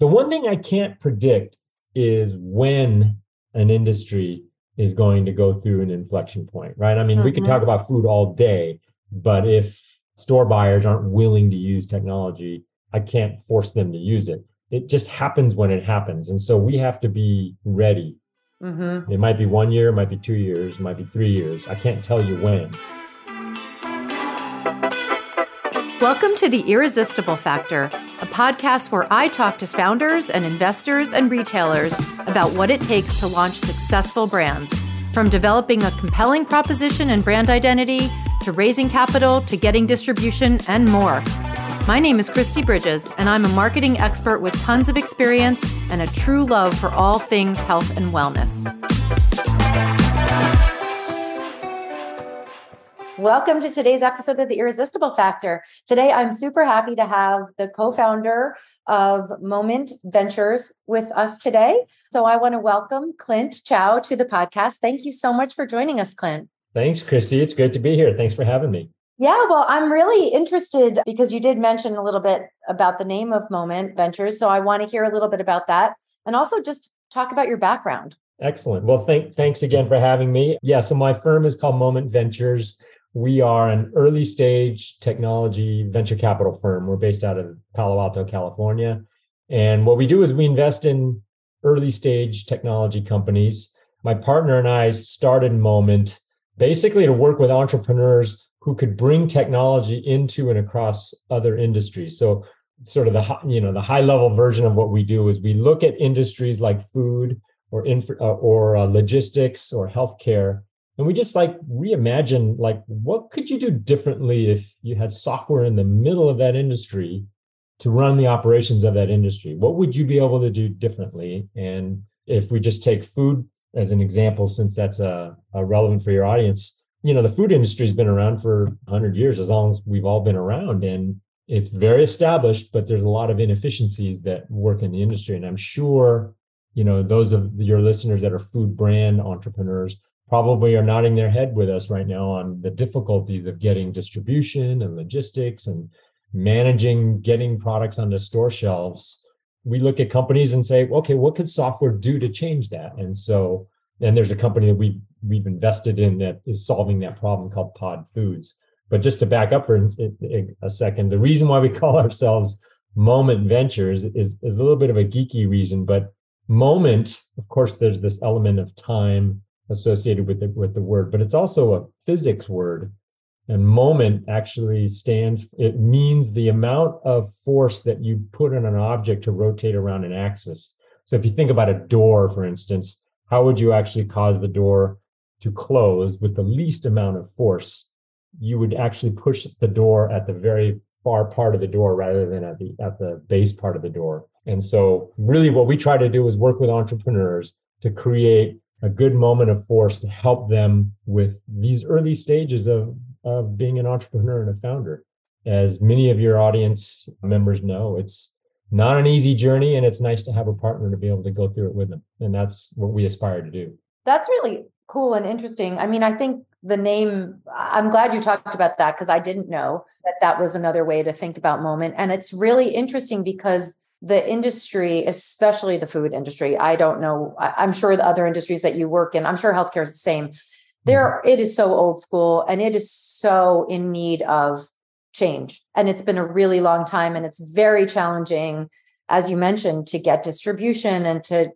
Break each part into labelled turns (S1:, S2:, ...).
S1: The one thing I can't predict is when an industry is going to go through an inflection point, right? I mean, mm-hmm. we could talk about food all day, but if store buyers aren't willing to use technology, I can't force them to use it. It just happens when it happens. And so we have to be ready. Mm-hmm. It might be one year, it might be two years, it might be three years. I can't tell you when.
S2: Welcome to The Irresistible Factor, a podcast where I talk to founders and investors and retailers about what it takes to launch successful brands, from developing a compelling proposition and brand identity to raising capital to getting distribution and more. My name is Kristi Bridges, and I'm a marketing expert with tons of experience and a true love for all things health and wellness. Welcome to today's episode of The Irresistible Factor. Today, I'm super happy to have the co founder of Moment Ventures with us today. So, I want to welcome Clint Chao to the podcast. Thank you so much for joining us, Clint.
S1: Thanks, Kristi. It's great to be here. Thanks for having me.
S2: Yeah, well, I'm really interested because you did mention a little bit about the name of Moment Ventures. So, I want to hear a little bit about that and also just talk about your background.
S1: Excellent. Well, thank, thanks again for having me. Yeah, so my firm is called Moment Ventures. We are an early stage technology venture capital firm. We're based out of Palo Alto, California. And what we do is we invest in early stage technology companies. My partner and I started Moment basically to work with entrepreneurs who could bring technology into and across other industries. So sort of the you know the high level version of what we do is we look at industries like food or infra, uh, or uh, logistics or healthcare and we just like reimagine like what could you do differently if you had software in the middle of that industry to run the operations of that industry? What would you be able to do differently? And if we just take food as an example since that's a, a relevant for your audience you know the food industry has been around for 100 years as long as we've all been around and it's very established but there's a lot of inefficiencies that work in the industry. And i'm sure you know those of your listeners that are food brand entrepreneurs probably are nodding their head with us right now on the difficulties of getting distribution and logistics and managing getting products onto store shelves. We look at companies and say okay what could software do to change that? And so and there's a company that we've we've invested in that is solving that problem called pod foods. But just to back up for a second the reason why we call ourselves moment ventures is, is a little bit of a geeky reason but moment of course there's this element of time associated with the, with the word, but it's also a physics word. And moment actually stands, it means the amount of force that you put on an object to rotate around an axis. So if you think about a door, for instance, how would you actually cause the door to close with the least amount of force? You would actually push the door at the very far part of the door rather than at the at the base part of the door. And so really what we try to do is work with entrepreneurs to create a good moment of force to help them with these early stages of, of being an entrepreneur and a founder. As many of your audience members know, it's not an easy journey and it's nice to have a partner to be able to go through it with them. And that's what we aspire to do.
S2: That's really cool and interesting. I mean, I think the name, I'm glad you talked about that because I didn't know that that was another way to think about moment. And it's really interesting because the industry, especially the food industry, I don't know. I'm sure the other industries that you work in, I'm sure healthcare is the same. There, mm-hmm. it is so old school and it is so in need of change. And it's been a really long time and it's very challenging, as you mentioned, to get distribution and to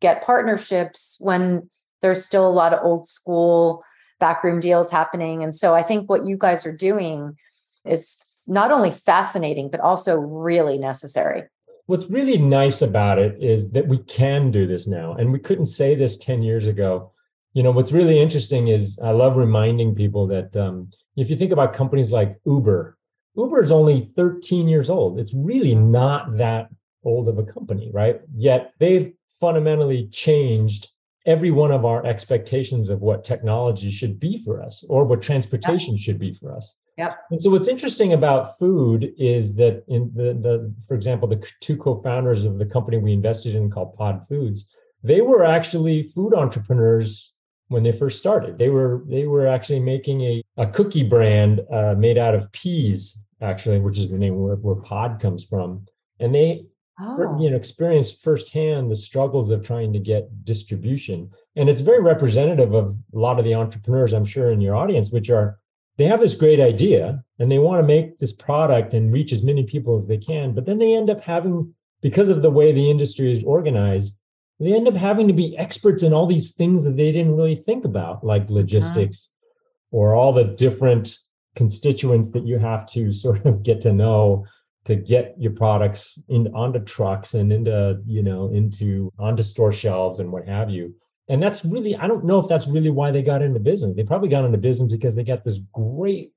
S2: get partnerships when there's still a lot of old school backroom deals happening. And so I think what you guys are doing is not only fascinating, but also really necessary.
S1: What's really nice about it is that we can do this now. And we couldn't say this 10 years ago. You know, what's really interesting is I love reminding people that um, if you think about companies like Uber, Uber is only 13 years old. It's really not that old of a company, right? Yet they've fundamentally changed every one of our expectations of what technology should be for us or what transportation yeah. should be for us.
S2: Yep.
S1: And so what's interesting about food is that in the, the for example, the two co-founders of the company we invested in called Pod Foods, they were actually food entrepreneurs when they first started. They were they were actually making a, a cookie brand uh, made out of peas, actually, which is the name where, where pod comes from. And they
S2: Oh.
S1: you know experienced firsthand the struggles of trying to get distribution and it's very representative of a lot of the entrepreneurs i'm sure in your audience which are they have this great idea and they want to make this product and reach as many people as they can but then they end up having because of the way the industry is organized they end up having to be experts in all these things that they didn't really think about like uh-huh. logistics or all the different constituents that you have to sort of get to know to get your products in onto trucks and into you know into onto store shelves and what have you and that's really i don't know if that's really why they got into business they probably got into business because they got this great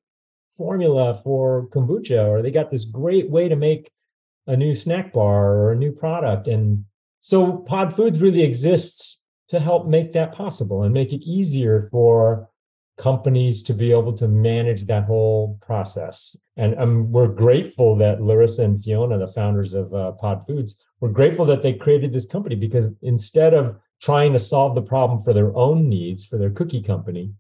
S1: formula for kombucha or they got this great way to make a new snack bar or a new product and so pod foods really exists to help make that possible and make it easier for companies to be able to manage that whole process. And um, we're grateful that Larissa and Fiona, the founders of uh, Pod Foods, we're grateful that they created this company because instead of trying to solve the problem for their own needs for their cookie company,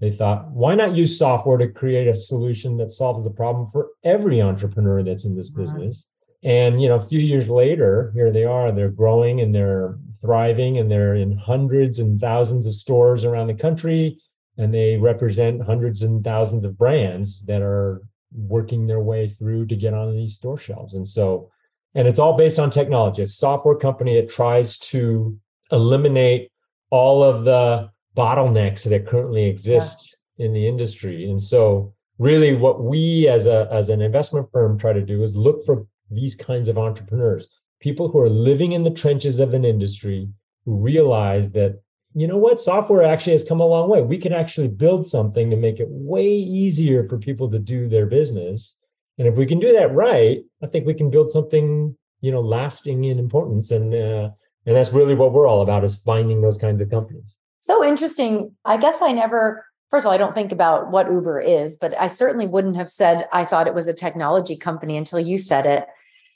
S1: they thought, why not use software to create a solution that solves the problem for every entrepreneur that's in this business? And you know, a few years later, here they are. They're growing and they're thriving, and they're in hundreds and thousands of stores around the country and they represent hundreds and thousands of brands that are working their way through to get on these store shelves. And so, and it's all based on technology. It's a software company that tries to eliminate all of the bottlenecks that currently exist yeah. in the industry. And so, really, what we as a as an investment firm try to do is look for these kinds of entrepreneurs, people who are living in the trenches of an industry who realize that you know what? Software actually has come a long way. We can actually build something to make it way easier for people to do their business. And if we can do that right, I think we can build something, you know, lasting in importance. And uh, and that's really what we're all about is finding those kinds of companies.
S2: So interesting. I guess I never first of all, I don't think about what Uber is, but I certainly wouldn't have said I thought it was a technology company until you said it.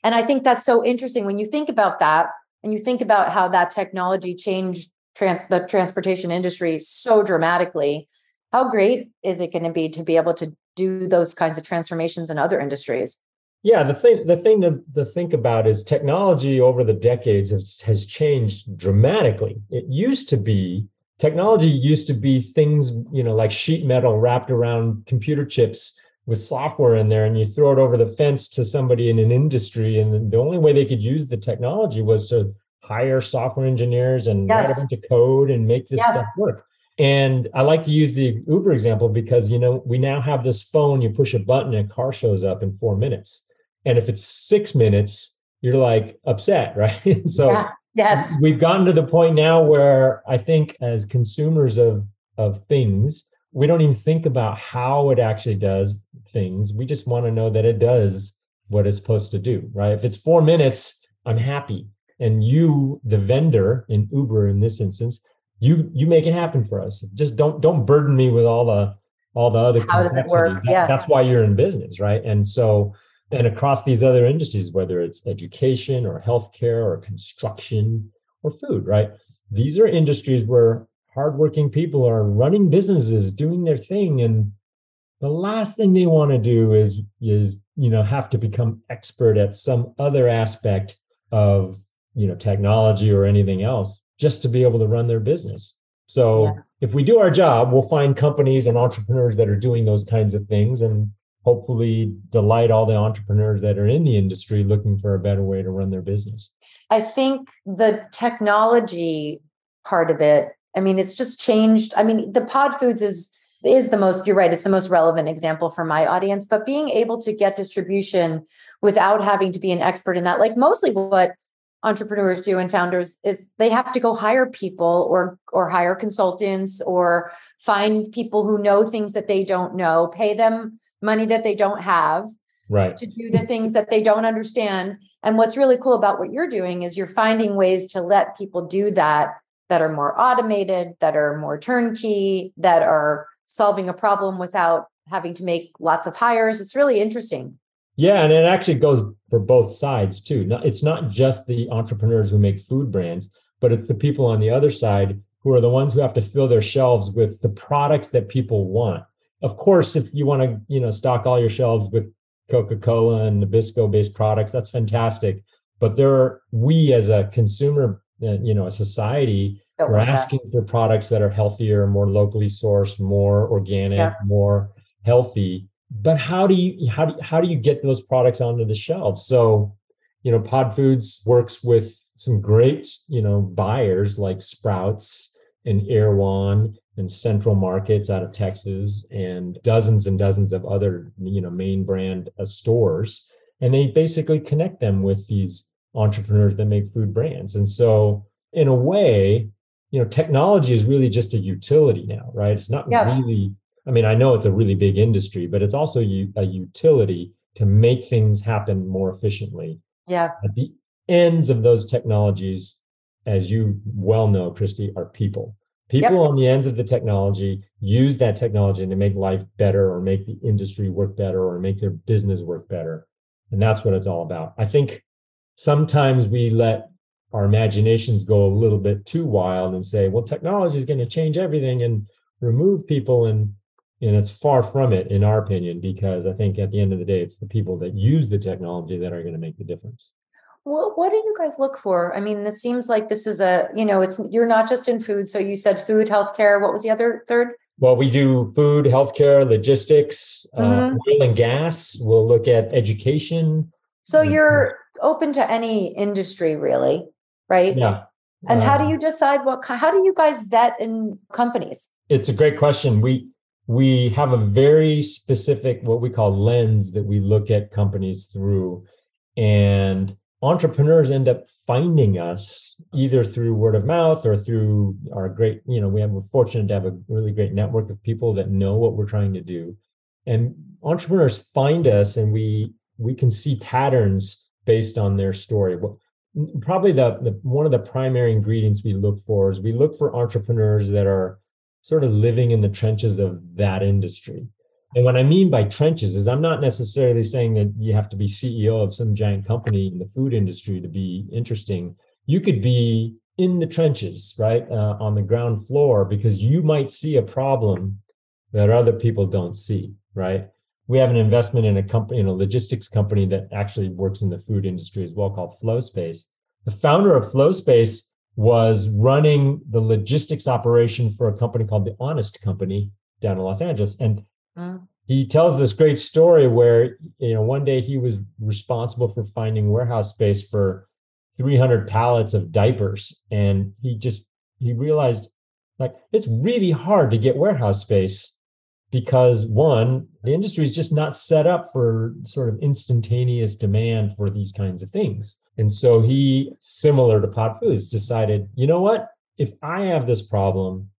S2: And I think that's so interesting when you think about that and you think about how that technology changed trans- the transportation industry so dramatically. How great is it going to be to be able to do those kinds of transformations in other industries?
S1: Yeah, the thing the thing to, to think about is technology over the decades has, has changed dramatically. It used to be technology used to be things you know like sheet metal wrapped around computer chips with software in there and you throw it over the fence to somebody in an industry and the only way they could use the technology was to hire software engineers and yes. write a bunch of code and make this yes. stuff work. And I like to use the Uber example because you know we now have this phone. You push a button, and a car shows up in four minutes. And if it's six minutes, you're like upset, right? so yeah.
S2: yes,
S1: we've gotten to the point now where I think as consumers of of things, we don't even think about how it actually does things. We just want to know that it does what it's supposed to do, right? If it's four minutes, I'm happy and you the vendor in uber in this instance you you make it happen for us just don't don't burden me with all the all the other
S2: how does it work
S1: that,
S2: yeah
S1: that's why you're in business right and so and across these other industries whether it's education or healthcare or construction or food right these are industries where hardworking people are running businesses doing their thing and the last thing they want to do is is you know have to become expert at some other aspect of you know technology or anything else just to be able to run their business so yeah. if we do our job we'll find companies and entrepreneurs that are doing those kinds of things and hopefully delight all the entrepreneurs that are in the industry looking for a better way to run their business.
S2: I think the technology part of it i mean it's just changed. I mean the pod foods is is the most you're right it's the most relevant example for my audience but being able to get distribution without having to be an expert in that like mostly what entrepreneurs do and founders is they have to go hire people or or hire consultants or find people who know things that they don't know pay them money that they don't have
S1: right
S2: to do the things that they don't understand and what's really cool about what you're doing is you're finding ways to let people do that that are more automated that are more turnkey that are solving a problem without having to make lots of hires it's really interesting
S1: yeah, and it actually goes for both sides too. It's not just the entrepreneurs who make food brands, but it's the people on the other side who are the ones who have to fill their shelves with the products that people want. Of course, if you want to, you know, stock all your shelves with Coca-Cola and Nabisco based products, that's fantastic. but there are, we as a consumer, uh, you know, a society,
S2: Don't
S1: we're
S2: want that.
S1: asking for products that are healthier, more locally sourced, more organic,
S2: Yeah.
S1: more healthy. But how do you how do how do you get those products onto the shelves? So, you know, Pod Foods works with some great, you know, buyers like Sprouts and Erewhon and Central Markets out of Texas and dozens and dozens of other, you know, main brand uh, stores. And they basically connect them with these entrepreneurs that make food brands. And so, in a way, you know, technology is really just a utility now, right? It's not
S2: Yeah.
S1: really, I mean, I know it's a really big industry, but it's also u- a utility to make things happen more efficiently.
S2: Yeah.
S1: At the ends of those technologies, as you well know, Kristi, are people. People on the ends of the technology use that technology to make life better or make the industry work better or make their business work better. And that's what it's all about. I think sometimes we let our imaginations go a little bit too wild and say, well, technology is going to change everything and remove people. And, and it's far from it, in our opinion, because I think at the end of the day, it's the people that use the technology that are going to make the difference.
S2: Well, what do you guys look for? I mean, this seems like this is a, you know, it's you're not just in food. So you said food, healthcare. What was the other third?
S1: Well, we do food, healthcare, logistics, uh,
S2: Mhm.
S1: oil and gas. We'll look at education.
S2: So you're open to any industry, really, right?
S1: Yeah.
S2: And how do
S1: Um,
S2: you decide what? How do you guys vet in companies?
S1: It's a great question. We we have a very specific what we call lens that we look at companies through, and entrepreneurs end up finding us either through word of mouth or through our great. You know, we have we're fortunate to have a really great network of people that know what we're trying to do, and entrepreneurs find us, and we we can see patterns based on their story. Probably the, the one of the primary ingredients we look for is we look for entrepreneurs that are sort of living in the trenches of that industry. And what I mean by trenches is I'm not necessarily saying that you have to be CEO of some giant company in the food industry to be interesting. You could be in the trenches, right, uh, on the ground floor, because you might see a problem that other people don't see, right? We have an investment in a company, in a logistics company that actually works in the food industry as well, called FlowSpace. The founder of FlowSpace was running the logistics operation for a company called the Honest Company down in Los Angeles. And
S2: Mm.
S1: he tells this great story where, you know, one day he was responsible for finding warehouse space for 300 pallets of diapers. And he just, he realized like it's really hard to get warehouse space because one, the industry is just not set up for sort of instantaneous demand for these kinds of things. And so he, similar to Pod Foods, decided, you know what? If I have this problem,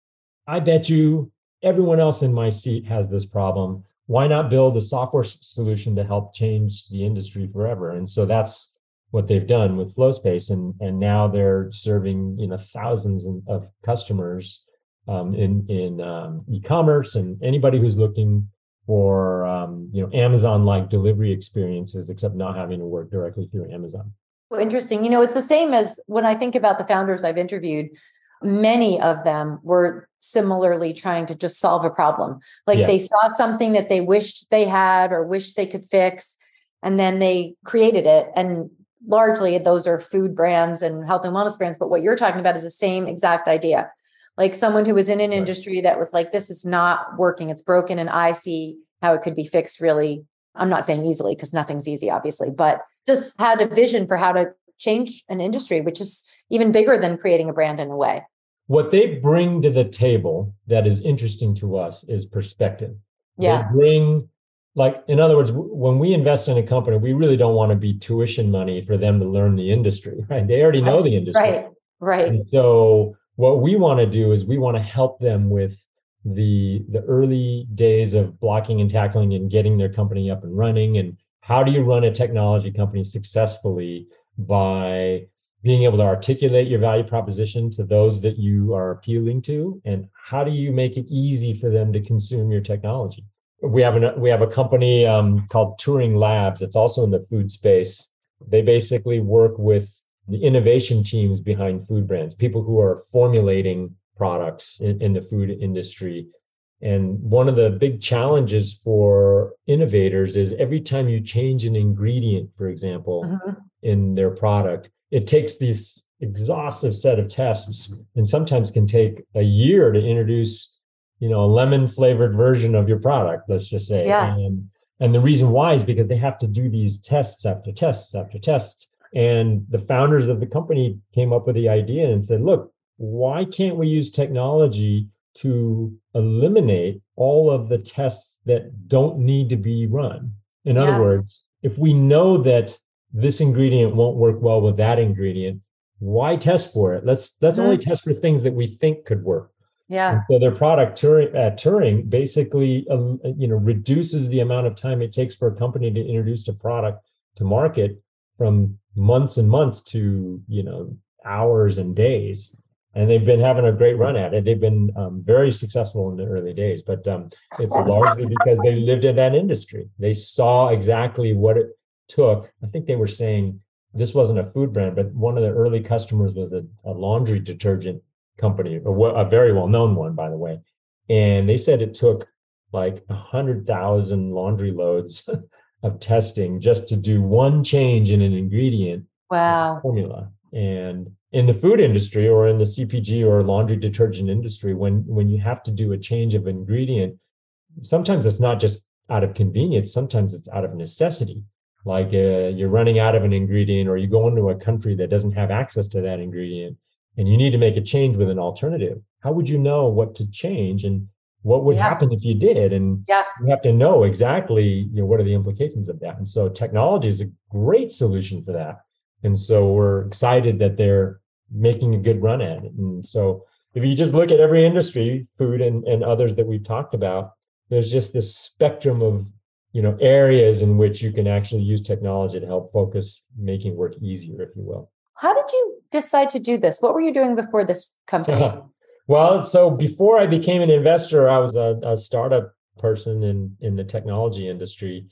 S1: I bet you everyone else in my seat has this problem. Why not build a software solution to help change the industry forever? And so that's what they've done with FlowSpace, and and now they're serving you know thousands of- customers um, in in um, e-commerce and anybody who's looking for um, you know Amazon-like delivery experiences, except not having to work directly through Amazon.
S2: Well, interesting. You know, it's the same as when I think about the founders I've interviewed, many of them were similarly trying to just solve a problem. Like
S1: Yeah.
S2: they saw something that they wished they had or wished they could fix, and then they created it. And largely those are food brands and health and wellness brands. But what you're talking about is the same exact idea. Like someone who was in an
S1: Right.
S2: industry that was like, this is not working, it's broken, and I see how it could be fixed really. I'm not saying easily because nothing's easy, obviously, but just had a vision for how to change an industry, which is even bigger than creating a brand in a way.
S1: What they bring to the table that is interesting to us is perspective.
S2: Yeah.
S1: They bring, like, in other words, when we invest in a company, we really don't want to be tuition money for them to learn the industry, right? They already know the industry.
S2: Right. Right.
S1: And so what we want to do is we want to help them with the the early days of blocking and tackling and getting their company up and running and how do you run a technology company successfully by being able to articulate your value proposition to those that you are appealing to and how do you make it easy for them to consume your technology we have an we have a company um, called Turing Labs. It's also in the food space. They basically work with the innovation teams behind food brands, people who are formulating products in, in the food industry, And one of the big challenges for innovators is every time you change an ingredient, for example, mm-hmm. in their product, it takes this exhaustive set of tests and sometimes can take a year to introduce, you know, a lemon flavored version of your product, let's just say.
S2: Yes.
S1: And, and the reason why is because they have to do these tests after tests after tests. And the founders of the company came up with the idea and said, look, why can't we use technology to eliminate all of the tests that don't need to be run? In yeah. other words, if we know that this ingredient won't work well with that ingredient, why test for it? Let's let's mm-hmm. only test for things that we think could work.
S2: Yeah.
S1: And so their product Turing, uh, Turing basically uh, you know reduces the amount of time it takes for a company to introduce a product to market from months and months to you know hours and days and they've been having a great run at it they've been um, very successful in the early days but um, it's largely because they lived in that industry they saw exactly what it took i think they were saying this wasn't a food brand but one of the early customers was a, a laundry detergent company a, a very well-known one by the way. And they said it took like a hundred thousand laundry loads of testing just to do one change in an ingredient
S2: wow.
S1: formula. And in the food industry or in the cpg or laundry detergent industry when when you have to do a change of ingredient sometimes it's not just out of convenience sometimes it's out of necessity like uh, you're running out of an ingredient or you go into a country that doesn't have access to that ingredient and you need to make a change with an alternative. How would you know what to change and what would yeah. happen if you did? And
S2: yeah.
S1: you have to know exactly you know what are the implications of that. And so technology is a great solution for that. And so we're excited that they're making a good run at it. And so if you just look at every industry food and, and others that we've talked about there's just this spectrum of you know areas in which you can actually use technology to help focus making work easier if you will
S2: how did you decide to do this what were you doing before this company
S1: Well, so before I became an investor, I was a, a startup person in in the technology industry,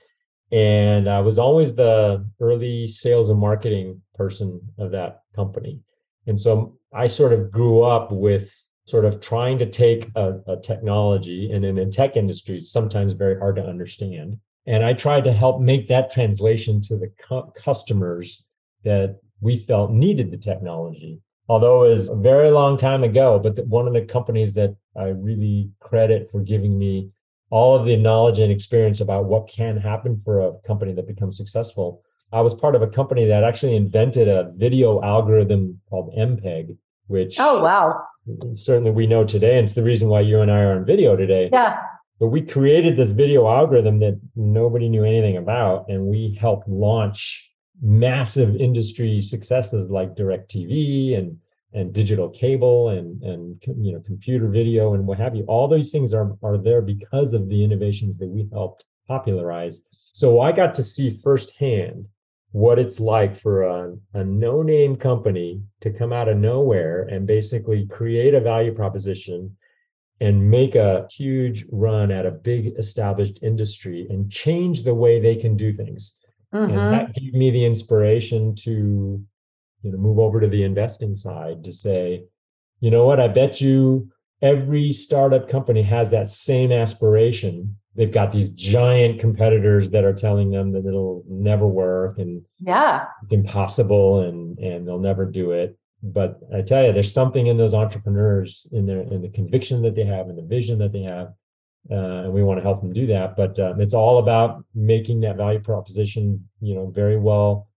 S1: and I was always the early sales and marketing person of that company. And so I sort of grew up with sort of trying to take a, a technology, and in the tech industry, it's sometimes very hard to understand. And I tried to help make that translation to the cu- customers that we felt needed the technology although it was a very long time ago, but one of the companies that I really credit for giving me all of the knowledge and experience about what can happen for a company that becomes successful. I was part of a company that actually invented a video algorithm called MPEG, which
S2: oh wow,
S1: certainly we know today, and it's the reason why you and I are on video today.
S2: Yeah.
S1: But we created this video algorithm that nobody knew anything about, and we helped launch massive industry successes like DirecTV and and digital cable and and you know computer video and what have you. All these things are are there because of the innovations that we helped popularize. So i got to see firsthand what it's like for a, a no name company to come out of nowhere and basically create a value proposition and make a huge run at a big established industry and change the way they can do things. Mm-hmm. and that gave me the inspiration to you know move over to the investing side to say you know what? I bet you every startup company has that same aspiration. They've got these giant competitors that are telling them that it'll never work and
S2: yeah.
S1: it's impossible and and they'll never do it but i tell you there's something in those entrepreneurs in their in the conviction that they have and the vision that they have uh, and we want to help them do that. But um, it's all about making that value proposition you know very well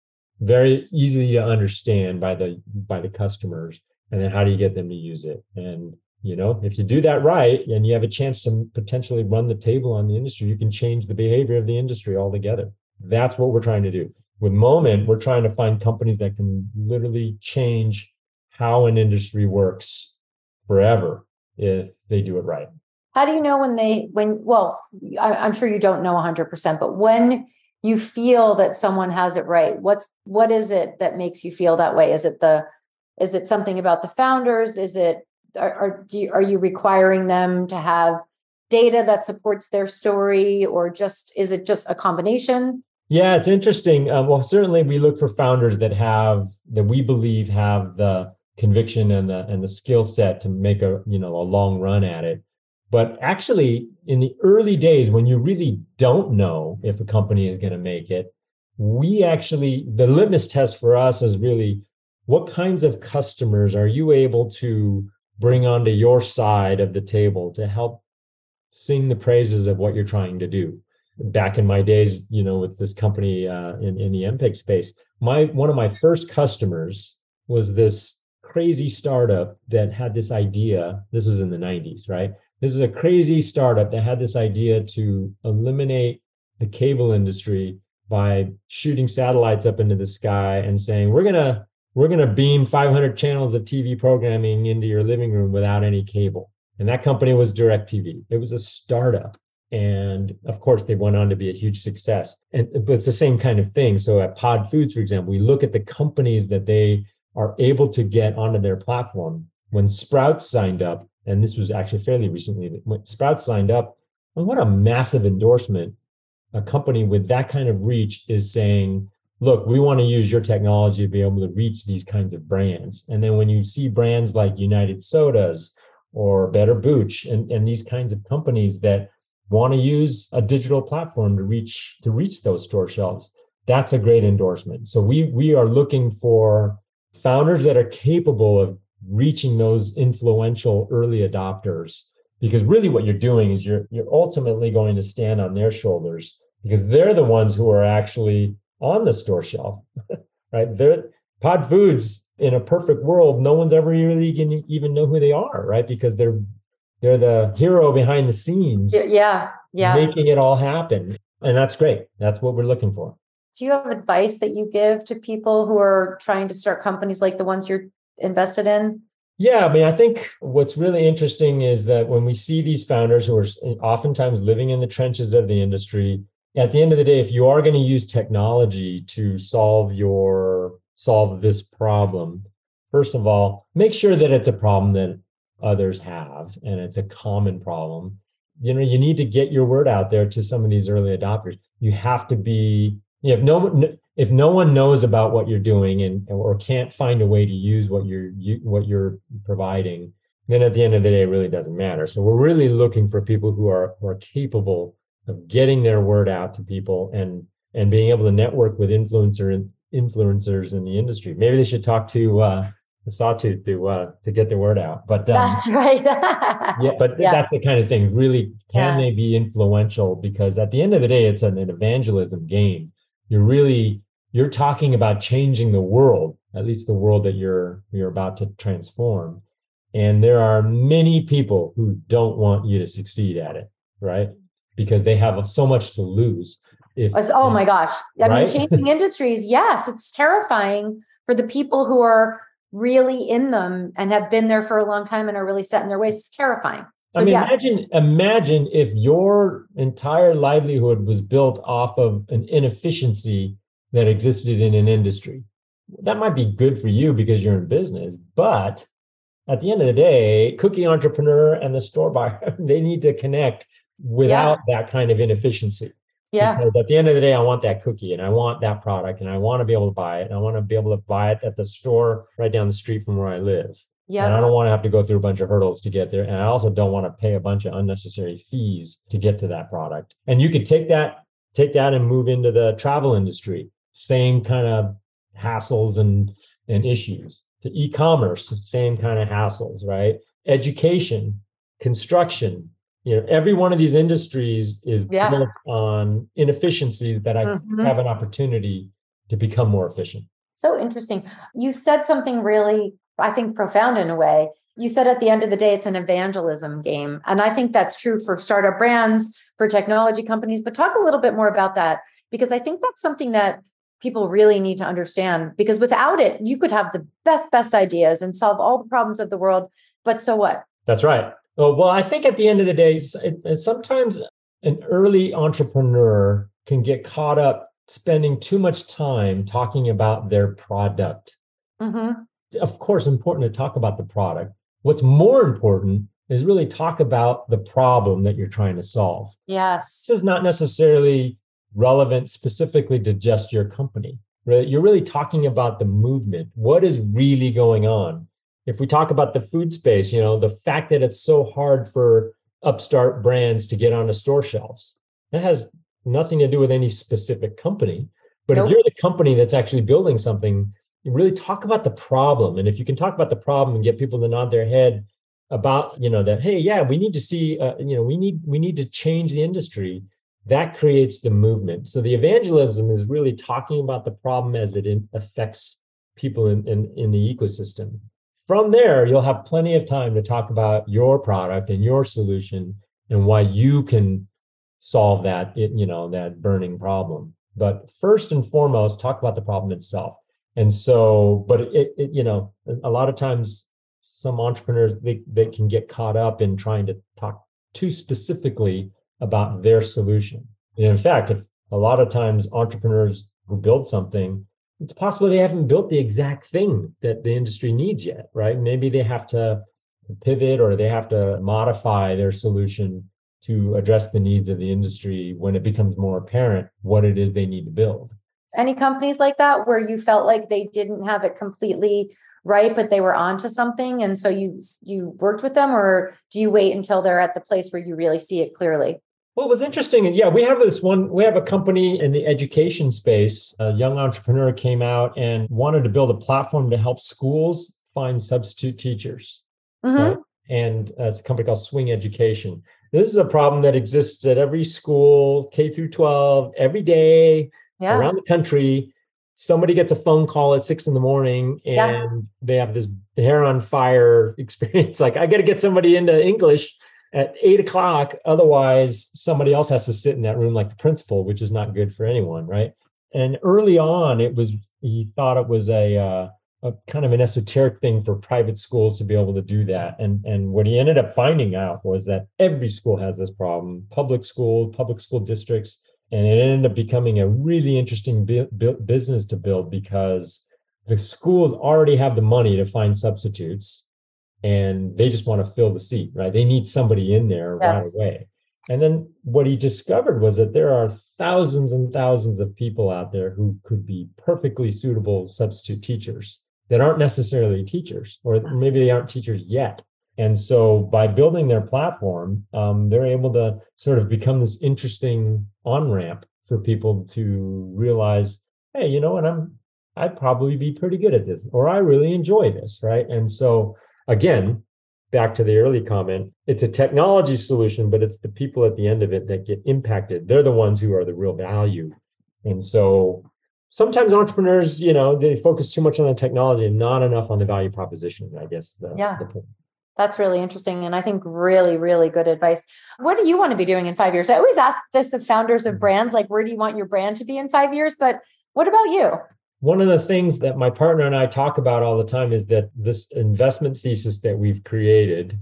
S1: very easy to understand by the by the customers and then how do you get them to use it? And you know if you do that right and you have a chance to potentially run the table on the industry. You can change the behavior of the industry altogether. That's what we're trying to do. With moment we're trying to find companies that can literally change how an industry works forever if they do it right.
S2: How do you know when they when well I, am sure you don't know 100% but when you feel that someone has it right what's what is it that makes you feel that way? Is it the is it something about the founders? Is it are are, you, are you requiring them to have data that supports their story or just is it just a combination?
S1: Yeah it's interesting. Um, well certainly we look for founders that have that we believe have the conviction and the and the skill set to make a you know a long run at it. But actually, in the early days, when you really don't know if a company is going to make it, we actually, the litmus test for us is really what kinds of customers are you able to bring onto your side of the table to help sing the praises of what you're trying to do? Back in my days you know with this company uh, in, in the mpeg space my one of my first customers was this crazy startup that had this idea this was in the 90s right this is a crazy startup that had this idea to eliminate the cable industry by shooting satellites up into the sky and saying we're going to we're going to beam 500 channels of TV programming into your living room without any cable. And that company was DirecTV. It was a startup. And of course, they went on to be a huge success. And but it's the same kind of thing. So at Pod Foods, for example, we look at the companies that they are able to get onto their platform. When Sprouts signed up, and this was actually fairly recently, when Sprouts signed up, well, what a massive endorsement. A company with that kind of reach is saying, look, we want to use your technology to be able to reach these kinds of brands. And then when you see brands like United Sodas or Better Booch and, and these kinds of companies that want to use a digital platform to reach to reach those store shelves, that's a great endorsement. So we we are looking for founders that are capable of reaching those influential early adopters because really what you're doing is you're you're ultimately going to stand on their shoulders because they're the ones who are actually on the store shelf, right? They're, Pod Foods in a perfect world, no one's ever really going to even know who they are, right? Because they're they're the hero behind the scenes.
S2: Yeah, yeah.
S1: Making it all happen. And that's great. That's what we're looking for.
S2: Do you have advice that you give to people who are trying to start companies like the ones you're invested in?
S1: Yeah, I mean, I think what's really interesting is that when we see these founders who are eh, oftentimes living in the trenches of the industry, at the end of the day, if you are going to use technology to solve your solve this problem, first of all, make sure that it's a problem that others have and it's a common problem. You know, you need to get your word out there to some of these early adopters. You have to be, if no if no one knows about what you're doing and or can't find a way to use what you're you, what you're providing, then at the end of the day, it really doesn't matter. So we're really looking for people who are who are capable of getting their word out to people and and being able to network with influencer influencers in the industry. Maybe they should talk to uh, the Sawtooth to uh, to get their word out. But
S2: um, that's right.
S1: yeah, but yeah. that's the kind of thing. Really, can yeah. they be influential? Because at the end of the day, it's an, an evangelism game. You're really you're talking about changing the world, at least the world that you're you're about to transform. And there are many people who don't want you to succeed at it, right? because they have so much to lose.
S2: If, oh my gosh. I right? mean, changing industries, yes, it's terrifying for the people who are really in them and have been there for a long time and are really set in their ways. It's terrifying.
S1: So, I mean, yes. imagine imagine if your entire livelihood was built off of an inefficiency that existed in an industry. That might be good for you because you're in business, but at the end of the day, cookie entrepreneur and the store buyer, they need to connect without yeah. that kind of inefficiency.
S2: Yeah.
S1: Because at the end of the day, I want that cookie and I want that product and I want to be able to buy it. And I want to be able to buy it at the store right down the street from where I live. Yeah. And I don't want to have to go through a bunch of hurdles to get there. And I also don't want to pay a bunch of unnecessary fees to get to that product. And you could take that, take that and move into the travel industry. Same kind of hassles and, and issues. To e-commerce, same kind of hassles, right? Education, construction, you know every one of these industries is yeah. built on inefficiencies that i mm-hmm. have an opportunity to become more efficient
S2: so interesting you said something really i think profound in a way. You said at the end of the day it's an evangelism game. And i think that's true for startup brands for technology companies. But talk a little bit more about that because i think that's something that people really need to understand. Because without it you could have the best best ideas and solve all the problems of the world. But so what?
S1: That's right. Oh, well, I think at the end of the day, sometimes an early entrepreneur can get caught up spending too much time talking about their product. Mm-hmm. Of course, important to talk about the product. What's more important is really talk about the problem that you're trying to solve.
S2: Yes.
S1: This is not necessarily relevant specifically to just your company. Right? You're really talking about the movement. What is really going on? if we talk about the food space, you know, the fact that it's so hard for upstart brands to get onto store shelves. That has nothing to do with any specific company. But nope. if you're the company that's actually building something, really talk about the problem. And if you can talk about the problem and get people to nod their head about, you know, that, hey, yeah, we need to see, uh, you know, we need we need to change the industry. That creates the movement. So the evangelism is really talking about the problem as it affects people in, in, in the ecosystem. From there, you'll have plenty of time to talk about your product and your solution and why you can solve that, you know, that burning problem. But first and foremost, talk about the problem itself. And so, but it, it you know, a lot of times some entrepreneurs they, they can get caught up in trying to talk too specifically about their solution. And in fact, a lot of times entrepreneurs who build something, it's possible they haven't built the exact thing that the industry needs yet, right? Maybe they have to pivot or they have to modify their solution to address the needs of the industry when it becomes more apparent what it is they need to build.
S2: Any companies like that where you felt like they didn't have it completely right, but they were onto something, and so you you worked with them, or do you wait until they're at the place where you really see it clearly?
S1: Well, it was interesting. and Yeah, we have this one, we have a company in the education space. A young entrepreneur came out and wanted to build a platform to help schools find substitute teachers. Mm-hmm. Right? And uh, it's a company called Swing Education. This is a problem that exists at every school, K through 12, every day yeah. around the country. Somebody gets a phone call at six in the morning and yeah. they have this hair on fire experience. Like, I got to get somebody into English at eight o'clock. Otherwise, somebody else has to sit in that room, like the principal, which is not good for anyone, right? And early on, it was, he thought it was a, uh, a kind of an esoteric thing for private schools to be able to do that. And and what he ended up finding out was that every school has this problem, public school, public school districts, and it ended up becoming a really interesting bu- bu- business to build because the schools already have the money to find substitutes and they just want to fill the seat, right? They need somebody in there yes. right away. And then what he discovered was that there are thousands and thousands of people out there who could be perfectly suitable substitute teachers that aren't necessarily teachers, or maybe they aren't teachers yet. And so by building their platform, um, they're able to sort of become this interesting on ramp for people to realize, hey, you know what, I'm I'd probably be pretty good at this, or I really enjoy this, right? And so again, back to the early comment, it's a technology solution, but it's the people at the end of it that get impacted. They're the ones who are the real value. And so sometimes entrepreneurs, you know, they focus too much on the technology and not enough on the value proposition, I guess. The,
S2: yeah. The that's really interesting. And I think really, really good advice. What do you want to be doing in five years? I always ask this of founders of mm-hmm. brands, like, where do you want your brand to be in five years? But what about you?
S1: One of the things that my partner and I talk about all the time is that this investment thesis that we've created,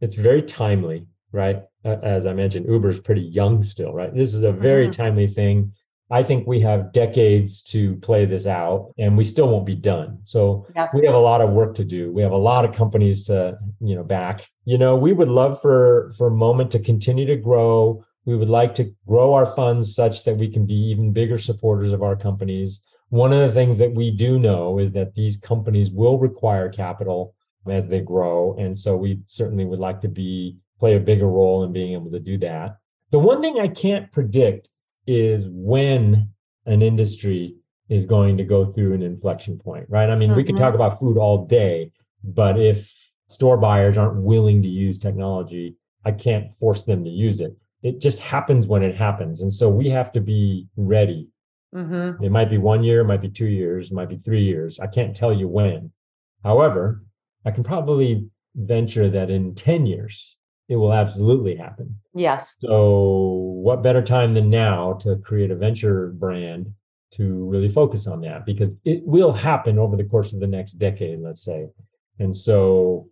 S1: it's very timely, right? As I mentioned, Uber is pretty young still, right? This is a very mm-hmm. timely thing. I think we have decades to play this out and we still won't be done. So yep. we have a lot of work to do. We have a lot of companies to, you know, back. You know, we would love for for a Moment to continue to grow. We would like to grow our funds such that we can be even bigger supporters of our companies. One of the things that we do know is that these companies will require capital as they grow. And so we certainly would like to be play a bigger role in being able to do that. The one thing I can't predict is when an industry is going to go through an inflection point, right? I mean, mm-hmm. we could talk about food all day, but if store buyers aren't willing to use technology, I can't force them to use it. It just happens when it happens. And so we have to be ready Mm-hmm. It might be one year, it might be two years, it might be three years. I can't tell you when. However, I can probably venture that in 10 years, it will absolutely happen.
S2: Yes.
S1: So, what better time than now to create a venture brand to really focus on that? Because it will happen over the course of the next decade, let's say. And so,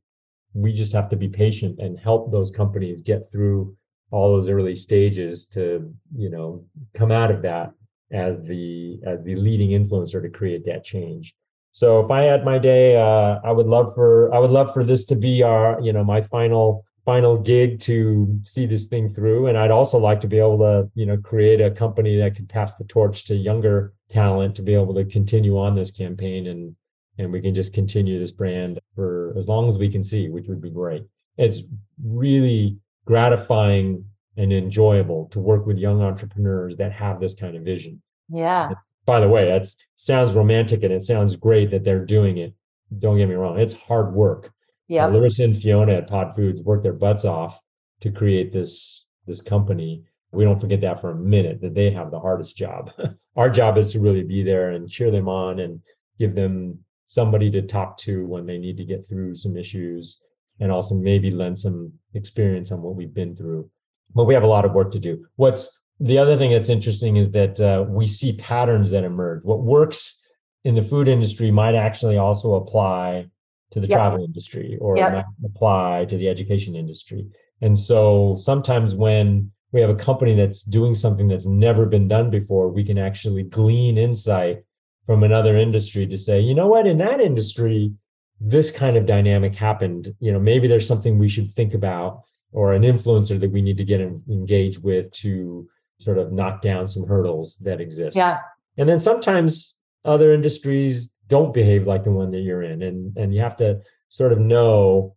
S1: we just have to be patient and help those companies get through all those early stages to, you know, come out of that as the as the leading influencer to create that change. So if I had my day, uh, I would love for I would love for this to be our you know my final final gig to see this thing through, and I'd also like to be able to you know create a company that could pass the torch to younger talent to be able to continue on this campaign and and we can just continue this brand for as long as we can see, which would be great. It's really gratifying and enjoyable to work with young entrepreneurs that have this kind of vision.
S2: Yeah.
S1: By the way, that sounds romantic and it sounds great that they're doing it. Don't get me wrong, it's hard work.
S2: Yeah.
S1: Larissa and Fiona at Pod Foods worked their butts off to create this this company. We don't forget that for a minute that they have the hardest job. Our job is to really be there and cheer them on and give them somebody to talk to when they need to get through some issues and also maybe lend some experience on what we've been through. But we have a lot of work to do. What's the other thing that's interesting is that uh, we see patterns that emerge. What works in the food industry might actually also apply to the
S2: Yep.
S1: travel industry or
S2: Yep.
S1: apply to the education industry. And so sometimes when we have a company that's doing something that's never been done before, we can actually glean insight from another industry to say, you know what, in that industry, this kind of dynamic happened. You know, maybe there's something we should think about or an influencer that we need to get en- engaged with to sort of knock down some hurdles that exist.
S2: Yeah.
S1: And then sometimes other industries don't behave like the one that you're in. And and you have to sort of know,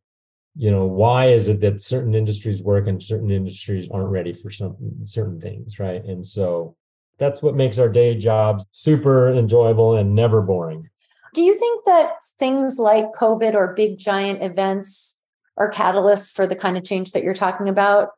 S1: you know, why is it that certain industries work and certain industries aren't ready for some certain things, right? And so that's what makes our day jobs super enjoyable and never boring.
S2: Do you think that things like COVID or big giant events are catalysts for the kind of change that you're talking about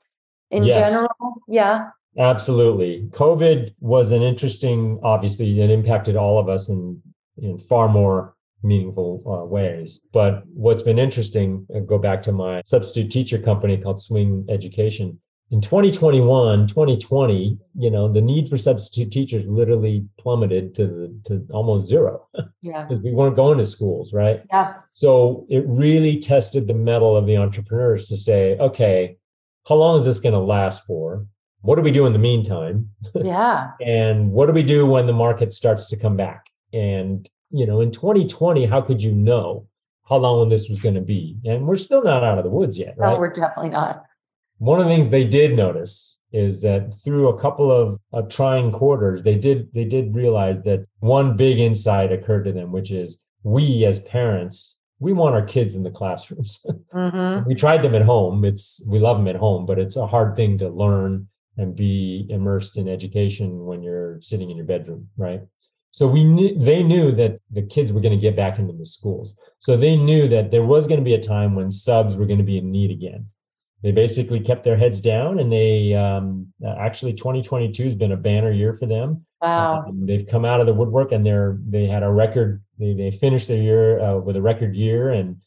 S2: in
S1: Yes.
S2: general? Yeah.
S1: Absolutely. COVID was an interesting, obviously, it impacted all of us in, in far more meaningful uh, ways. But what's been interesting, uh, go back to my substitute teacher company called Swing Education. In 2021, 2020, you know, the need for substitute teachers literally plummeted to the, to almost zero
S2: Yeah.
S1: because we weren't going to schools, right?
S2: Yeah.
S1: So it really tested the mettle of the entrepreneurs to say, okay, how long is this going to last for? What do we do in the meantime?
S2: Yeah.
S1: And what do we do when the market starts to come back? And, you know, in 2020, how could you know how long this was going to be? And we're still not out of the woods yet, right?
S2: No, we're definitely not.
S1: One of the things they did notice is that through a couple of uh, trying quarters, they did they did realize that one big insight occurred to them, which is we as parents we want our kids in the classrooms.
S2: hmm
S1: we tried them at home. It's we love them at home, but it's a hard thing to learn and be immersed in education when you're sitting in your bedroom, right? So we knew they knew that the kids were going to get back into the schools. So they knew that there was going to be a time when subs were going to be in need again. They basically kept their heads down, and they um, actually 2022 has been a banner year for them.
S2: Wow.
S1: Um, they've come out of the woodwork, and they're they had a record. They they finished their year uh, with a record year, and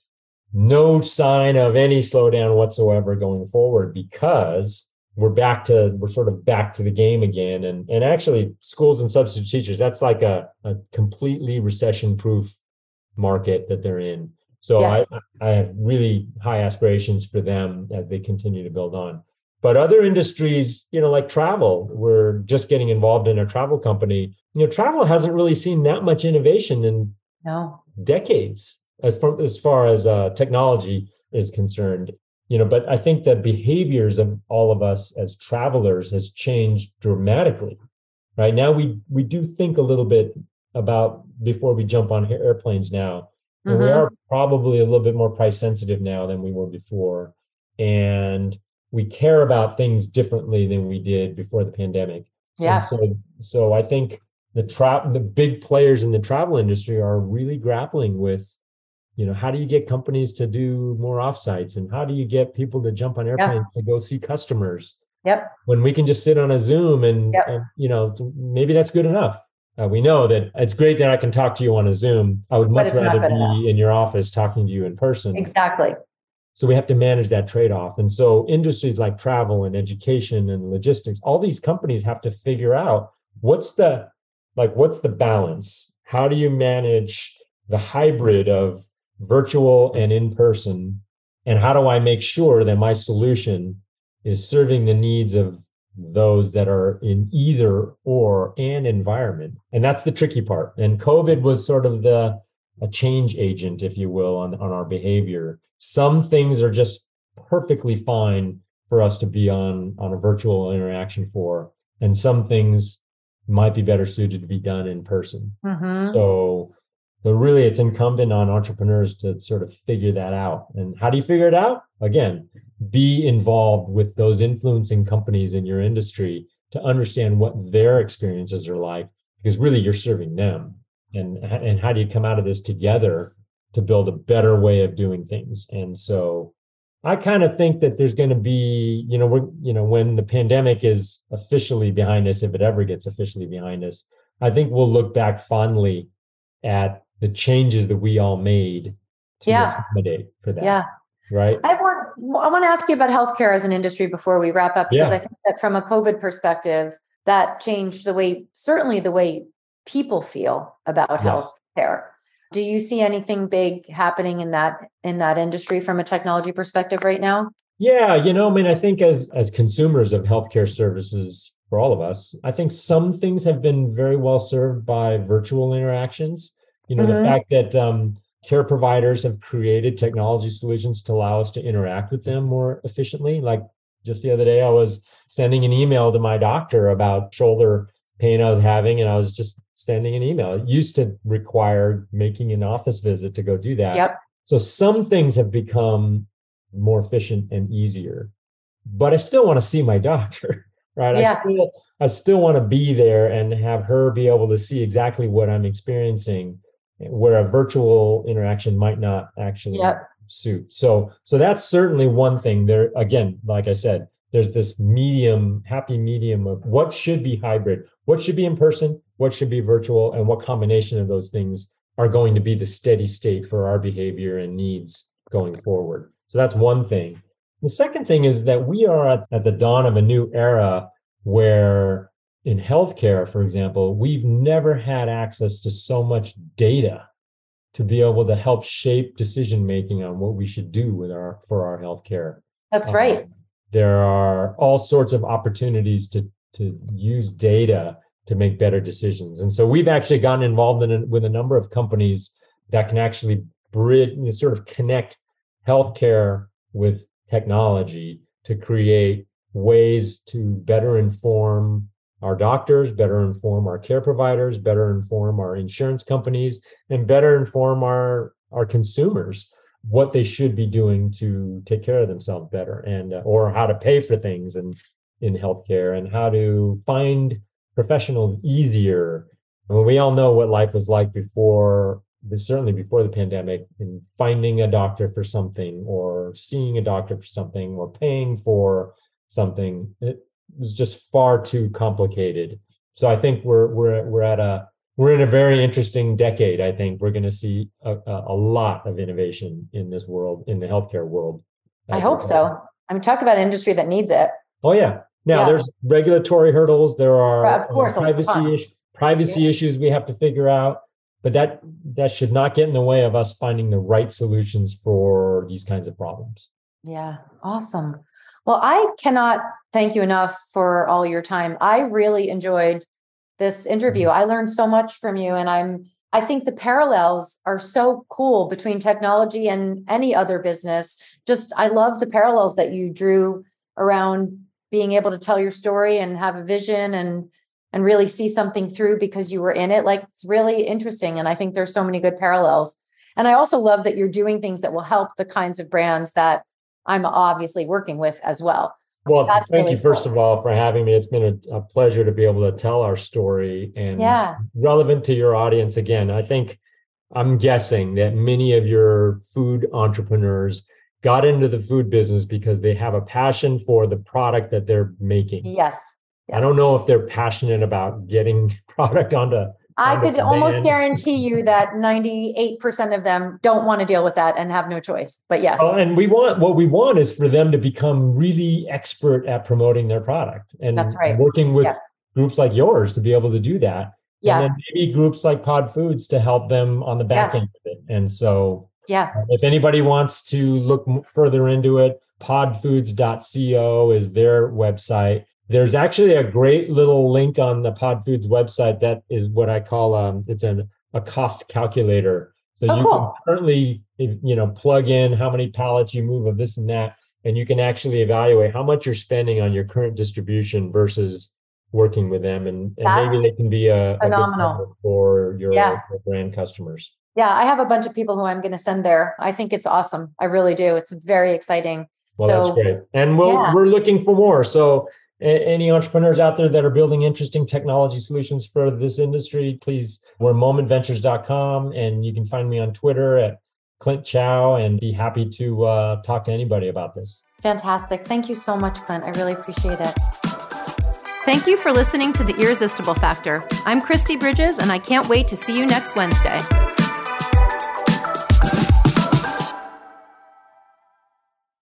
S1: no sign of any slowdown whatsoever going forward because we're back to we're sort of back to the game again. And and actually schools and substitute teachers that's like a, a completely recession proof market that they're in. So
S2: Yes.
S1: I, I have really high aspirations for them as they continue to build on. But other industries you know like travel we're just getting involved in a travel company. You know travel hasn't really seen that much innovation in
S2: No.
S1: decades as far as, far as uh, technology is concerned you know but i think the behaviors of all of us as travelers has changed dramatically right? Now we we do think a little bit about before we jump on airplanes now and we
S2: mm-hmm.
S1: are probably a little bit more price sensitive now than we were before and we care about things differently than we did before the pandemic. And
S2: Yeah.
S1: so so i think the tra- the big players in the travel industry are really grappling with you know how do you get companies to do more offsites and how do you get people to jump on airplanes to go see customers
S2: Yep.
S1: when we can just sit on a zoom and,
S2: Yep.
S1: and you know maybe that's good enough uh, we know that it's great that i can talk to you on a zoom i would much rather be
S2: enough.
S1: in your office talking to you in person
S2: Exactly.
S1: so we have to manage that trade-off. And so industries like travel and education and logistics, all these companies have to figure out what's the like what's the balance? How do you manage the hybrid of virtual and in person? And how do I make sure that my solution is serving the needs of those that are in either or an environment? And that's the tricky part. And COVID was sort of the a change agent, if you will, on, on our behavior. Some things are just perfectly fine for us to be on on a virtual interaction for, and some things might be better suited to be done in person.
S2: hmm
S1: So, so really, it's incumbent on entrepreneurs to sort of figure that out. And how do you figure it out? Again, be involved with those influencing companies in your industry to understand what their experiences are like because really you're serving them and and how do you come out of this together to build a better way of doing things and so i kind of think that there's going to be you know we're you know when the pandemic is officially behind us if it ever gets officially behind us i think we'll look back fondly at the changes that we all made to
S2: Yeah.
S1: accommodate for that
S2: Yeah.
S1: right
S2: I want I want to ask you about healthcare as an industry before we wrap up because
S1: Yeah.
S2: I think that from a COVID perspective, that changed the way certainly the way people feel about
S1: Yes.
S2: healthcare. Do you see anything big happening in that in that industry from a technology perspective right now?
S1: Yeah, you know, I mean, I think as as consumers of healthcare services for all of us, I think some things have been very well served by virtual interactions. You know,
S2: Mhm.
S1: the fact that um, care providers have created technology solutions to allow us to interact with them more efficiently. Like just the other day, I was sending an email to my doctor about shoulder pain I was having, and I was just sending an email. It used to require making an office visit to go do that.
S2: Yep.
S1: So some things have become more efficient and easier, but I still want to see my doctor, right?
S2: Yeah.
S1: I still I still want to be there and have her be able to see exactly what I'm experiencing, where a virtual interaction might not actually
S2: Yep.
S1: suit. So so that's certainly one thing. There again, like I said, there's this medium, happy medium of what should be hybrid, what should be in person, what should be virtual, and what combination of those things are going to be the steady state for our behavior and needs going forward. So that's one thing. The second thing is that we are at, at the dawn of a new era where in healthcare, for example, we've never had access to so much data to be able to help shape decision making on what we should do with our for our healthcare.
S2: That's
S1: Um,
S2: right.
S1: There are all sorts of opportunities to to use data to make better decisions, and so we've actually gotten involved in it with a number of companies that can actually bridge, you know, sort of connect healthcare with technology to create ways to better inform our doctors, better inform our care providers, better inform our insurance companies, and better inform our our consumers what they should be doing to take care of themselves better and uh, or how to pay for things and in healthcare and how to find professionals easier. I mean, we all know what life was like before, certainly before the pandemic, in finding a doctor for something or seeing a doctor for something or paying for something. It was just far too complicated. So I think we're we're we're at a we're in a very interesting decade. I think we're going to see a, a, lot of innovation in this world, in the healthcare world.
S2: I hope so. I mean, talk about an industry that needs it.
S1: Oh yeah. Now
S2: Yeah.
S1: there's regulatory hurdles. There are
S2: Of
S1: uh,
S2: course, a
S1: privacy is- privacy issues we have to figure out. But that that should not get in the way of us finding the right solutions for these kinds of problems.
S2: Yeah, awesome. Well, I cannot thank you enough for all your time. I really enjoyed this interview. Mm-hmm. I learned so much from you and I'm I think the parallels are so cool between technology and any other business. Just I love the parallels that you drew around being able to tell your story and have a vision and and really see something through because you were in it. Like it's really interesting and I think there's so many good parallels. And I also love that you're doing things that will help the kinds of brands that I'm obviously working with as well.
S1: Well,
S2: That's
S1: thank
S2: really
S1: you first
S2: cool.
S1: of all for having me. It's been a, a pleasure to be able to tell our story and
S2: Yeah.
S1: relevant to your audience again. I think I'm guessing that many of your food entrepreneurs got into the food business because they have a passion for the product that they're making.
S2: Yes.
S1: I don't know if they're passionate about getting product onto
S2: I could almost guarantee you that 98% of them don't want to deal with that and have no choice. But yes.
S1: Oh, and we want what we want is for them to become really expert at promoting their product and
S2: That's right.
S1: working with
S2: Yeah.
S1: groups like yours to be able to do that.
S2: yeah.
S1: And then maybe groups like Pod Foods to help them on the back
S2: Yes.
S1: end of it. And so
S2: yeah.
S1: uh, if anybody wants to look further into it, podfoods.co is their website. There's actually a great little link on the Pod Foods website that is what I call um, it's an a cost calculator. So
S2: Oh,
S1: you
S2: cool.
S1: can currently you know plug in how many pallets you move of this and that, and you can actually evaluate how much you're spending on your current distribution versus working with them, and, and maybe they can be a, a
S2: phenomenal.
S1: partner for your,
S2: Yeah.
S1: your brand customers.
S2: Yeah. I have a bunch of people who I'm going to send there. I think it's awesome. I really do. It's very exciting
S1: Well,
S2: so,
S1: that's great. And we'll,
S2: yeah.
S1: we're looking for more. So, a- any entrepreneurs out there that are building interesting technology solutions for this industry, please, we're momentventures.com and you can find me on Twitter at Clint Chao and be happy to uh, talk to anybody about this.
S2: Fantastic. Thank you so much, Clint. I really appreciate it.
S3: Thank you for listening to The Irresistible Factor. I'm Kristi Bridges, and I can't wait to see you next Wednesday.